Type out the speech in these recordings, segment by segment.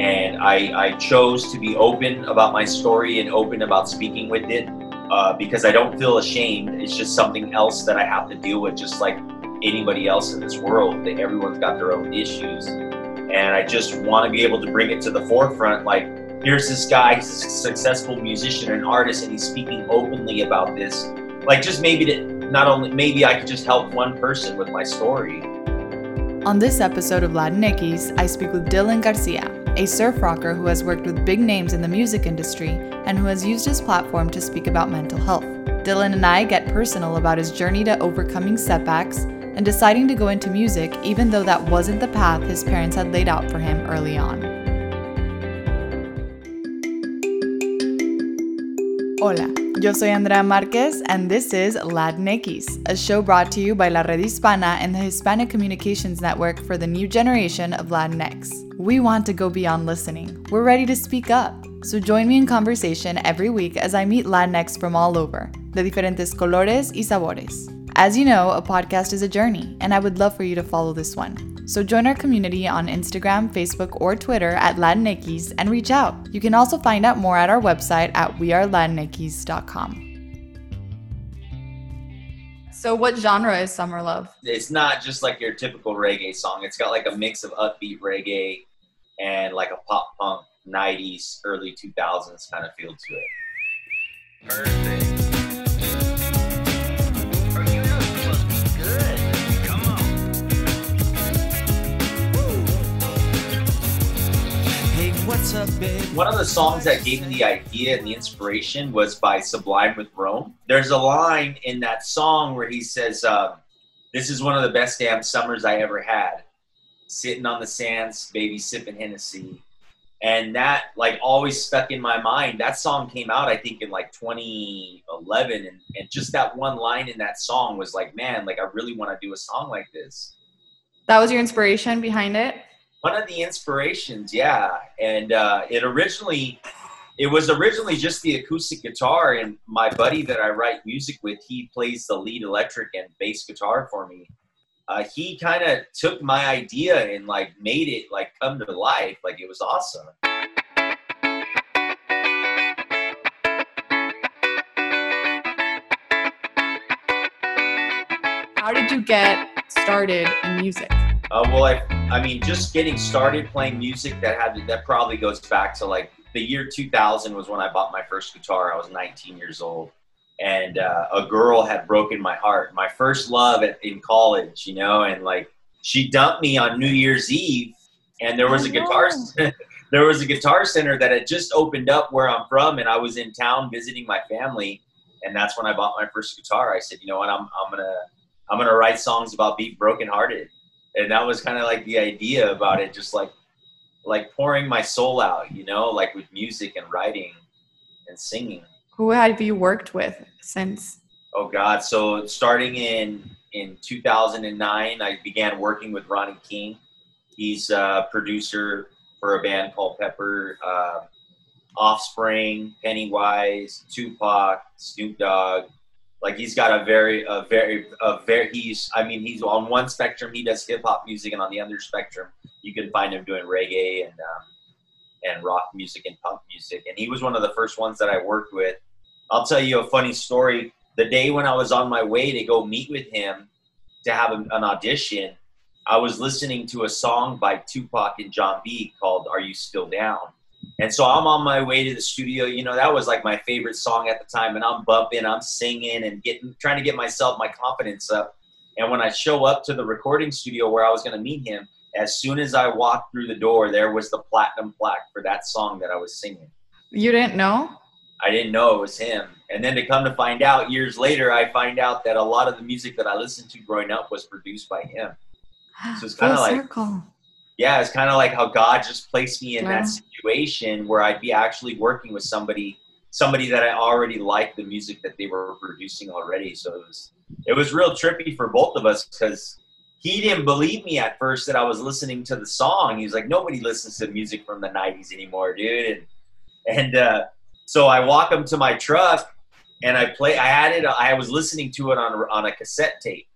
and I, I chose to be open about my story and open about speaking with it uh, because I don't feel ashamed. It's just something else that I have to deal with, just like anybody else in this world. That everyone's got their own issues, and I just want to be able to bring it to the forefront. Like, here's this guy, he's a successful musician and artist, and he's speaking openly about this. Like, just maybe to not only maybe I could just help one person with my story. On this episode of Latinx, I speak with Dylan Garcia, a surf rocker who has worked with big names in the music industry and who has used his platform to speak about mental health. Dylan and I get personal about his journey to overcoming setbacks and deciding to go into music even though that wasn't the path his parents had laid out for him early on. Hola, yo soy Andrea Marquez, and this is Latinx, a show brought to you by La Red Hispana and the Hispanic Communications Network for the new generation of Latinx. We want to go beyond listening. We're ready to speak up. So join me in conversation every week as I meet Latinx from all over, de diferentes colores y sabores. As you know, a podcast is a journey, and I would love for you to follow this one. So join our community on Instagram, Facebook, or Twitter at Latinx and reach out. You can also find out more at our website at wearelatinx.com. So, what genre is Summer Love? It's not just like your typical reggae song. It's got like a mix of upbeat reggae and like a pop punk 90s, early 2000s kind of feel to it. Perfect. One of the songs that gave me the idea and the inspiration was by Sublime with Rome. There's a line in that song where he says, uh, This is one of the best damn summers I ever had. Sitting on the sands, baby sipping Hennessy. And that, like, always stuck in my mind. That song came out, I think, in like 2011. And, and just that one line in that song was like, man, like, I really want to do a song like this. That was your inspiration behind it? One of the inspirations, yeah. And uh, it originally, it was originally just the acoustic guitar, and my buddy that I write music with, he plays the lead electric and bass guitar for me. Uh, he kind of took my idea and like made it like come to life. Like it was awesome. How did you get started in music? Uh, well, I, I mean, just getting started playing music that had that probably goes back to like the year 2000 was when I bought my first guitar. I was 19 years old, and uh, a girl had broken my heart. My first love at, in college, you know, and like she dumped me on New Year's Eve, and there was a guitar. there was a guitar center that had just opened up where I'm from, and I was in town visiting my family, and that's when I bought my first guitar. I said, you know what, I'm I'm gonna I'm gonna write songs about being brokenhearted and that was kind of like the idea about it just like like pouring my soul out you know like with music and writing and singing. Who have you worked with since? Oh god. So starting in in 2009 i began working with ronnie king. He's a producer for a band called pepper uh, offspring pennywise tupac snoop dogg like he's got a very, a very, a very. He's, I mean, he's on one spectrum he does hip hop music, and on the other spectrum you can find him doing reggae and um, and rock music and punk music. And he was one of the first ones that I worked with. I'll tell you a funny story. The day when I was on my way to go meet with him to have an audition, I was listening to a song by Tupac and Jon B called "Are You Still Down." And so I'm on my way to the studio. You know, that was like my favorite song at the time. And I'm bumping, I'm singing and getting, trying to get myself, my confidence up. And when I show up to the recording studio where I was going to meet him, as soon as I walked through the door, there was the platinum plaque for that song that I was singing. You didn't know? I didn't know it was him. And then to come to find out years later, I find out that a lot of the music that I listened to growing up was produced by him. So it's kind of like circle yeah, it's kind of like how God just placed me in yeah. that situation where I'd be actually working with somebody, somebody that I already liked the music that they were producing already. So it was, it was real trippy for both of us because he didn't believe me at first that I was listening to the song. He was like, nobody listens to music from the '90s anymore, dude. And, and uh, so I walk him to my truck and I play. I had it. I was listening to it on on a cassette tape,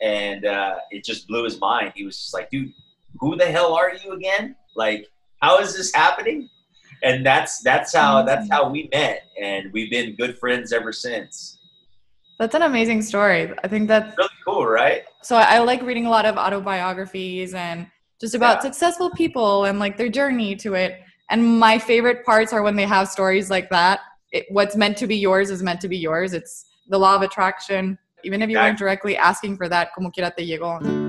and uh, it just blew his mind. He was just like, dude who the hell are you again? Like, how is this happening? And that's that's how that's how we met, and we've been good friends ever since. That's an amazing story. I think that's really cool, right? So I, I like reading a lot of autobiographies and just about yeah. successful people and like their journey to it. And my favorite parts are when they have stories like that. It, what's meant to be yours is meant to be yours. It's the law of attraction. Even if you weren't directly asking for that, como quiera te llegó.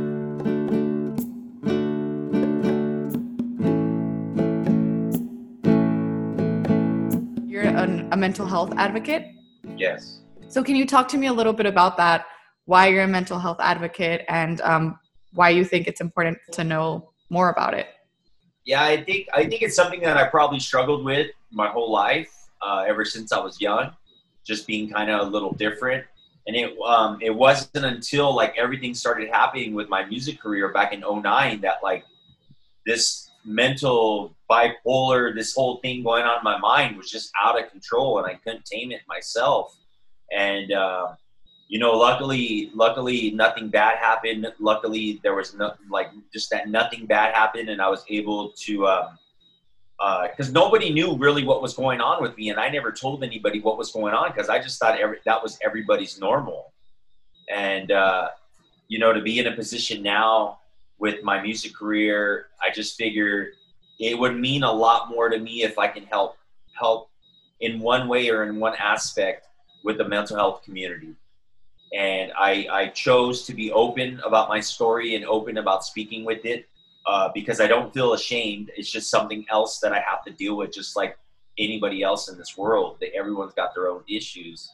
An, a mental health advocate? Yes. So, can you talk to me a little bit about that? Why you're a mental health advocate and um, why you think it's important to know more about it? Yeah, I think I think it's something that I probably struggled with my whole life, uh, ever since I was young, just being kind of a little different. And it um, it wasn't until like everything started happening with my music career back in 09 that like this mental bipolar, this whole thing going on in my mind was just out of control, and I couldn't tame it myself and uh, you know, luckily, luckily nothing bad happened. Luckily, there was no like just that nothing bad happened, and I was able to. Um, because uh, nobody knew really what was going on with me, and I never told anybody what was going on because I just thought every, that was everybody's normal. And uh, you know, to be in a position now with my music career, I just figured it would mean a lot more to me if I can help help in one way or in one aspect with the mental health community. And I, I chose to be open about my story and open about speaking with it uh, because I don't feel ashamed. It's just something else that I have to deal with, just like anybody else in this world. That everyone's got their own issues,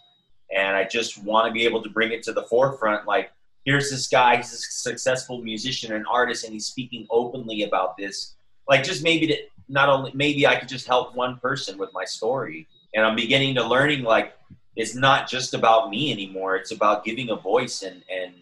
and I just want to be able to bring it to the forefront. Like, here's this guy; he's a successful musician and artist, and he's speaking openly about this. Like, just maybe to not only maybe I could just help one person with my story, and I'm beginning to learning like it's not just about me anymore. It's about giving a voice and and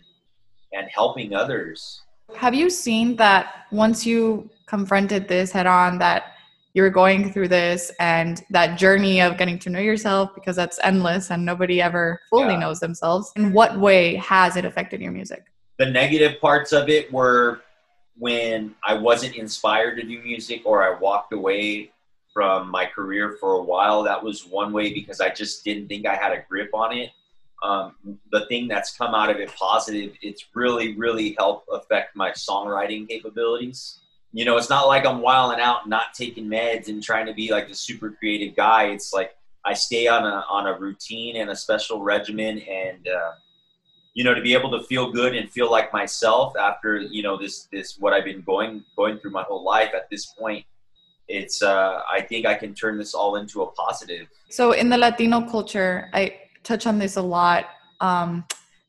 and helping others. Have you seen that once you confronted this head on that you're going through this and that journey of getting to know yourself because that's endless and nobody ever fully yeah. knows themselves. In what way has it affected your music? The negative parts of it were when I wasn't inspired to do music or I walked away from my career for a while. That was one way because I just didn't think I had a grip on it. Um, the thing that's come out of it positive, it's really, really helped affect my songwriting capabilities. You know, it's not like I'm wilding out, not taking meds and trying to be like the super creative guy. It's like I stay on a on a routine and a special regimen, and uh, you know, to be able to feel good and feel like myself after you know this this what I've been going going through my whole life at this point it's uh, I think I can turn this all into a positive. So in the Latino culture, I touch on this a lot. Um,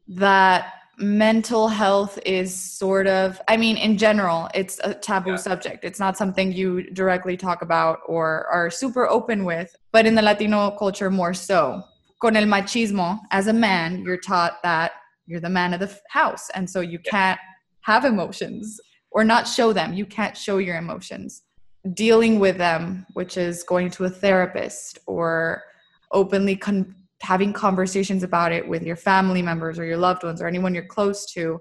that mental health is sort of i mean in general it's a taboo yeah. subject it's not something you directly talk about or are super open with but in the latino culture more so con el machismo as a man you're taught that you're the man of the house and so you yeah. can't have emotions or not show them you can't show your emotions dealing with them, which is going to a therapist or openly con- having conversations about it with your family members or your loved ones or anyone you're close to,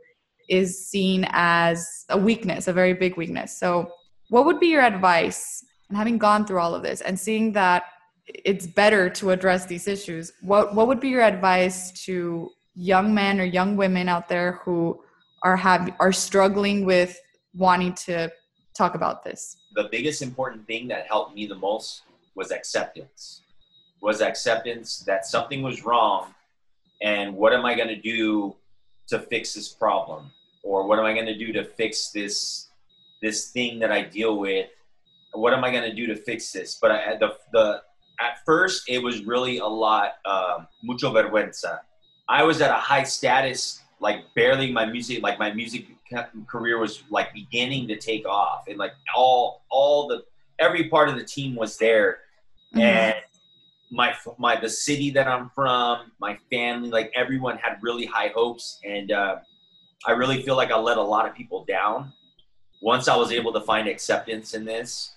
is seen as a weakness, a very big weakness. So, what would be your advice? And having gone through all of this and seeing that it's better to address these issues, what what would be your advice to young men or young women out there who are have are struggling with wanting to talk about this? The biggest important thing that helped me the most was acceptance. Was acceptance that something was wrong and what am I going to do to fix this problem? Or what am I going to do to fix this this thing that I deal with? What am I going to do to fix this? But I, the the at first it was really a lot um, mucho vergüenza. I was at a high status, like barely my music, like my music career was like beginning to take off, and like all all the every part of the team was there, mm-hmm. and my my the city that I'm from, my family, like everyone had really high hopes, and uh, I really feel like I let a lot of people down. Once I was able to find acceptance in this,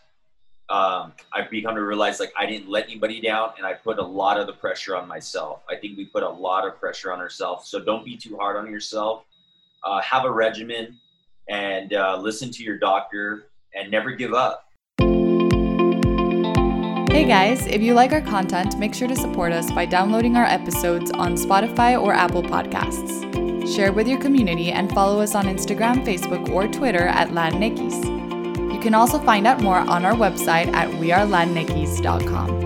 um, I've become to realize like I didn't let anybody down, and I put a lot of the pressure on myself. I think we put a lot of pressure on ourselves, so don't be too hard on yourself uh, have a regimen and uh, listen to your doctor and never give up. Hey guys, if you like our content, make sure to support us by downloading our episodes on Spotify or Apple Podcasts. Share with your community and follow us on Instagram, Facebook, or Twitter at Latinx. You can also find out more on our website at wearelatinx.com.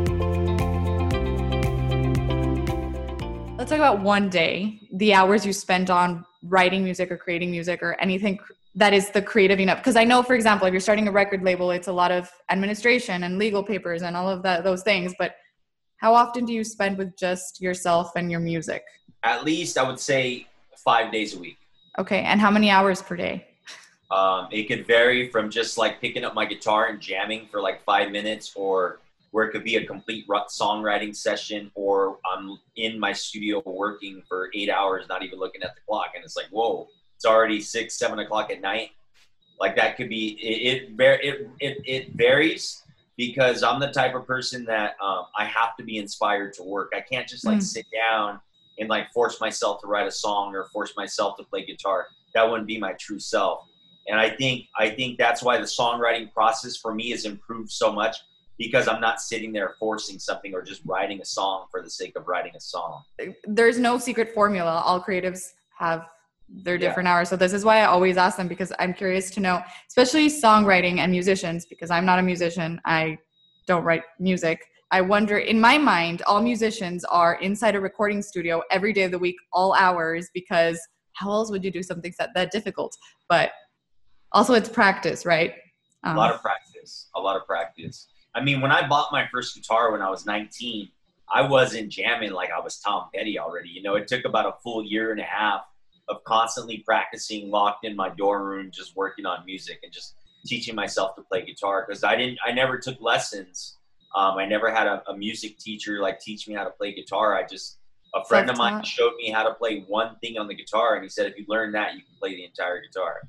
Let's talk about one day, the hours you spent on writing music or creating music or anything that is the creative enough. Because i know for example if you're starting a record label it's a lot of administration and legal papers and all of that those things but how often do you spend with just yourself and your music? At least i would say five days a week. Okay and how many hours per day? Um, it could vary from just like picking up my guitar and jamming for like five minutes or where it could be a complete songwriting session or i'm in my studio working for eight hours not even looking at the clock and it's like whoa it's already six, seven o'clock at night. Like that could be it. It it it, varies because I'm the type of person that um, I have to be inspired to work. I can't just like mm. sit down and like force myself to write a song or force myself to play guitar. That wouldn't be my true self. And I think I think that's why the songwriting process for me has improved so much because I'm not sitting there forcing something or just writing a song for the sake of writing a song. There's no secret formula. All creatives have their different yeah. hours. So this is why I always ask them because I'm curious to know, especially songwriting and musicians, because I'm not a musician. I don't write music. I wonder, in my mind, all musicians are inside a recording studio every day of the week, all hours, because how else would you do something that, that difficult? But also, it's practice, right? Um, a lot of practice. A lot of practice. I mean, when I bought my first guitar when I was 19, I wasn't jamming like I was Tom Petty already. You know, it took about a full year and a half of constantly practicing locked in my dorm room just working on music and just teaching myself to play guitar because i didn't i never took lessons um, i never had a, a, music teacher like teach me how to play guitar i just a friend of mine showed me how to play one thing on the guitar and he said if you learn that you can play the entire guitar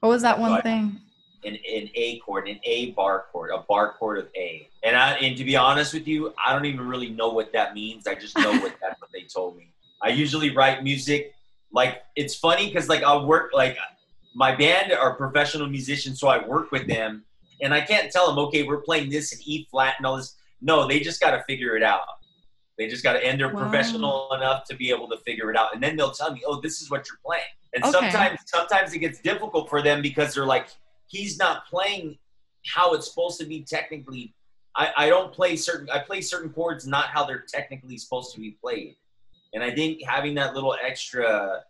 what was that one thing an, an A chord, an A bar chord, a bar chord of A. And I, and to be honest with you, I don't even really know what that means. I just know what that's what they told me. I usually write music like it's funny because like I'll work like my band are professional musicians, so I work with them, and I can't tell them, okay, we're playing this in E flat and all this. No, they just got to figure it out. They just got to, and they're wow. professional enough to be able to figure it out. And then they'll tell me, oh, this is what you're playing. And okay. sometimes, sometimes it gets difficult for them because they're like, he's not playing how it's supposed to be technically. I, I don't play certain, I play certain chords not how they're technically supposed to be played. And I think having that little extra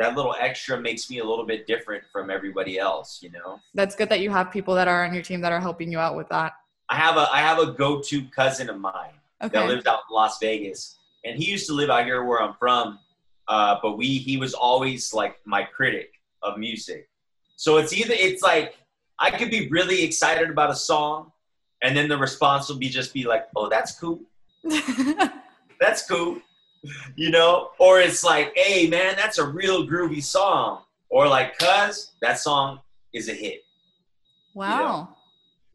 that little extra makes me a little bit different from everybody else, you know. That's good that you have people that are on your team that are helping you out with that. I have a I have a go-to cousin of mine okay. that lives out in Las Vegas, and he used to live out here where I'm from. Uh, but we he was always like my critic of music. So it's either it's like I could be really excited about a song, and then the response will be just be like, "Oh, that's cool." that's cool you know? Or it's like, hey, man, that's a real groovy song. Or like, cuz that song is a hit. Wow. You know?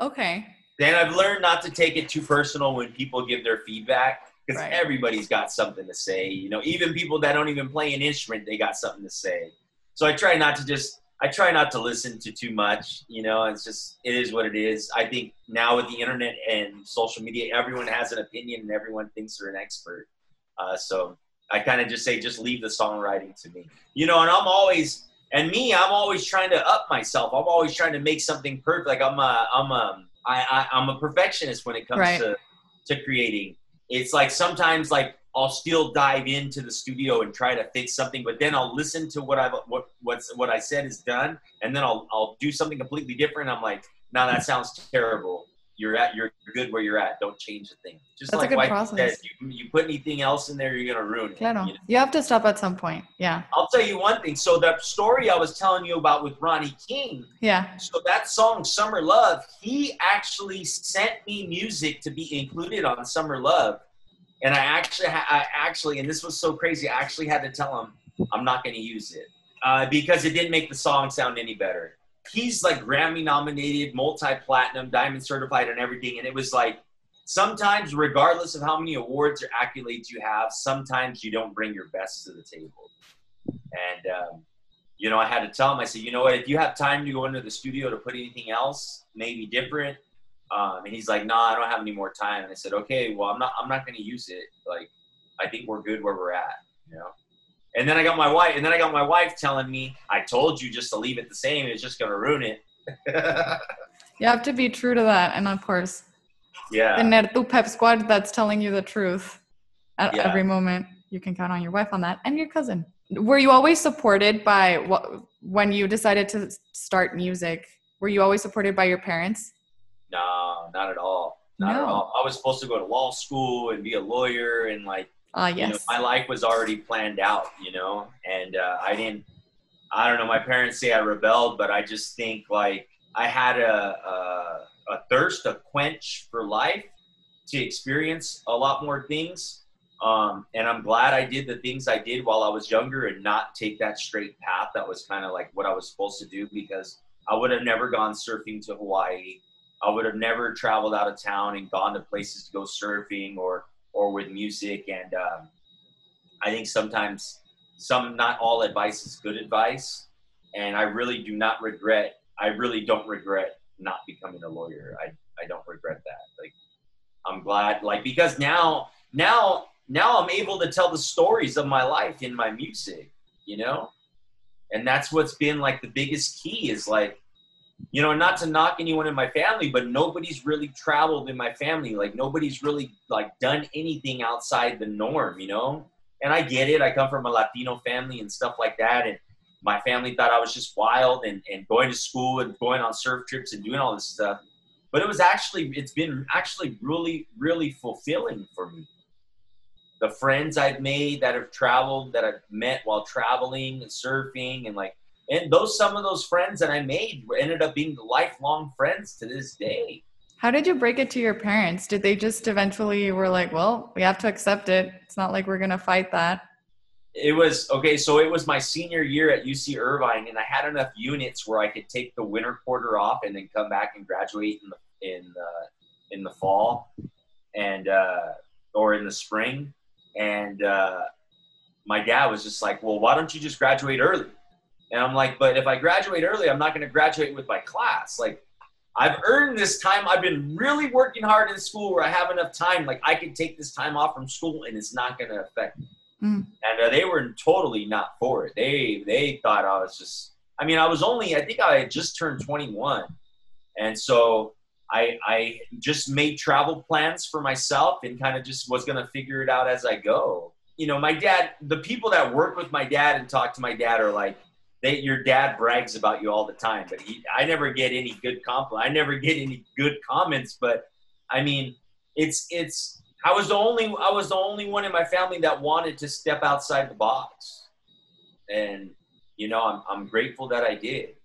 Okay. Then I've learned not to take it too personal when people give their feedback because right. everybody's got something to say. You know, even people that don't even play an instrument, they got something to say. So I try not to just I try not to listen to too much. You know, it's just it is what it is. I think now with the internet and social media, everyone has an opinion and everyone thinks they're an expert. Uh, so I kind of just say, just leave the songwriting to me. You know, and I'm always, and me, I'm always trying to up myself. I'm always trying to make something perfect. Like I'm a, I'm a, I, I, I'm a perfectionist when it comes right. to, to creating. It's like sometimes like I'll still dive into the studio and try to fix something, but then I'll listen to what I've what what's what I said is done, and then I'll I'll do something completely different. I'm like, now that sounds terrible you're at you're good where you're at. Don't change the thing. Just That's like a good process. You, you put anything else in there, you're gonna ruin it. Claro. You, know? you have to stop at some point. Yeah. I'll tell you one thing. So that story I was telling you about with Ronnie King. Yeah. So that song Summer Love, he actually sent me music to be included on Summer Love, and I actually, I actually, and this was so crazy. I actually had to tell him I'm not gonna use it uh, because it didn't make the song sound any better he's like Grammy nominated, multi platinum, diamond certified, and everything. And it was like sometimes, regardless of how many awards or accolades you have, sometimes you don't bring your best to the table. And um, you know, I had to tell him, I said, you know what, if you have time to go into the studio to put anything else, maybe different, Um, and he's like, "No, nah, I don't have any more time." And I said, "Okay, well, I'm not. I'm not going to use it. Like, I think we're good where we're at, you know." And then I got my wife, and then I got my wife telling me, "I told you just to leave it the same. It's just going to ruin it." you have to be true to that, and of course, yeah, tener tu pep squad that's telling you the truth at yeah. every moment. You can count on your wife on that, and your cousin. Were you always supported by what when you decided to start music? Were you always supported by your parents? No, not at all. Not no. at all. I was supposed to go to law school and be a lawyer, and like, uh, yes. you know, my life was already planned out, you know, and uh, I didn't. I don't know. My parents say I rebelled, but I just think like I had a, a, a thirst, a quench for life, to experience a lot more things. Um, and I'm glad I did the things I did while I was younger and not take that straight path. That was kind of like what I was supposed to do because I would have never gone surfing to Hawaii. I would have never traveled out of town and gone to places to go surfing or or with music. And um, I think sometimes some, not all advice is good advice. And I really do not regret. I really don't regret not becoming a lawyer. I I don't regret that. Like I'm glad. Like because now now now I'm able to tell the stories of my life in my music. You know and that's what's been like the biggest key is like you know not to knock anyone in my family but nobody's really traveled in my family. Like nobody's really like done anything outside the norm you know? And i get it. I come from a latino family and stuff like that and my family thought i was just wild and, and going to school and going on surf trips and doing all this stuff. But it was actually it's been actually really really fulfilling for me. The friends I've made that have traveled, that I've met while traveling and surfing, and like, and those some of those friends that I made ended up being lifelong friends to this day. How did you break it to your parents? Did they just eventually were like, well, we have to accept it. It's not like we're gonna fight that. It was okay. So it was my senior year at UC Irvine, and I had enough units where I could take the winter quarter off and then come back and graduate in the in the, in the fall, and uh, or in the spring and uh, my dad was just like, well, why don't you just graduate early? And I'm like, but if I graduate early, I'm not going to graduate with my class. Like, I've earned this time. I've been really working hard in school where I have enough time. Like, I could take this time off from school and it's not going to affect me. Mm. And uh, they were totally not for it. They they thought I was just. I mean, I was only. I think I had just turned 21, and so I, I just made travel plans for myself and kind of just was going to figure it out as I go. You know, my dad, the people that work with my dad and talk to my dad are like, they, your dad brags about you all the time, but he, I never get any good compliment. I never get any good comments, but I mean, it's, it's, I was the only, I was the only one in my family that wanted to step outside the box. And, you know, I'm, I'm grateful that I did.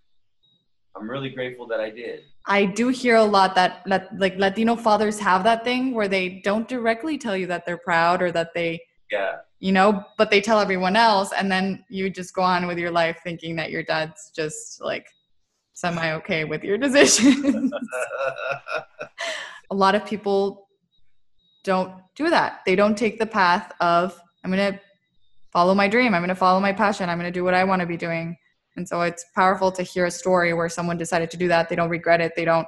I'm really grateful that I did. I do hear a lot that like Latino fathers have that thing where they don't directly tell you that they're proud or that they yeah you know but they tell everyone else and then you just go on with your life thinking that your dad's just like semi okay with your decisions. a lot of people don't do that. They don't take the path of I'm going to follow my dream. I'm going to follow my passion. I'm going to do what I want to be doing. And so it's powerful to hear a story where someone decided to do that. They don't regret it. They don't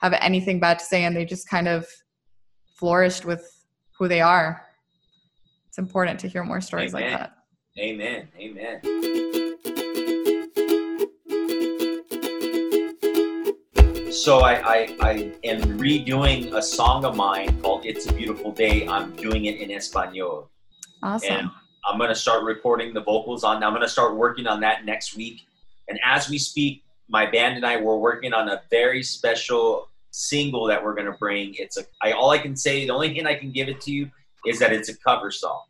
have anything bad to say, and they just kind of flourished with who they are. It's important to hear more stories Amen. like that. Amen. Amen. So I, I, I, am redoing a song of mine called It's a Beautiful Day. I'm doing it in Espanol. Awesome. And I'm going to start recording the vocals on. I'm going to start working on that next week. And as we speak, my band and I were working on a very special single that we're going to bring. It's a I all I can say, the only hint I can give it to you is that it's a cover song,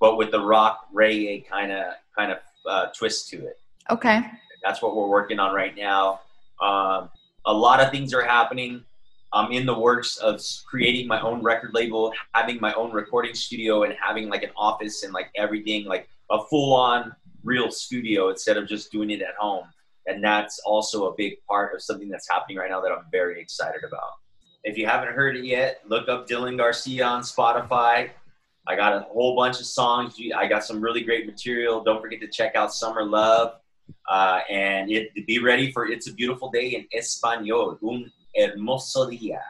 but with the rock reggae kind of kind of uh, twist to it. Okay. That's what we're working on right now. Um, a lot of things are happening. I'm in the works of creating my own record label, having my own recording studio, and having like an office and like everything, like a full on real studio instead of just doing it at home. And that's also a big part of something that's happening right now that I'm very excited about. If you haven't heard it yet, look up Dylan Garcia on Spotify. I got a whole bunch of songs. I got some really great material. Don't forget to check out Summer Love. Uh, and it, be ready for It's a Beautiful Day in Espanol. Un hermoso día.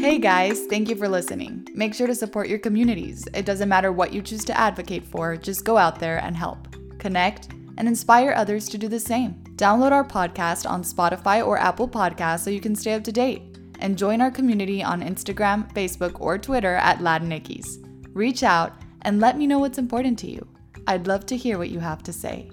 Hey guys, thank you for listening. Make sure to support your communities. It doesn't matter what you choose to advocate for, just go out there and help, connect, and inspire others to do the same. Download our podcast on Spotify or Apple Podcasts so you can stay up to date. And join our community on Instagram, Facebook, or Twitter at Latinx. Reach out and let me know what's important to you. I'd love to hear what you have to say.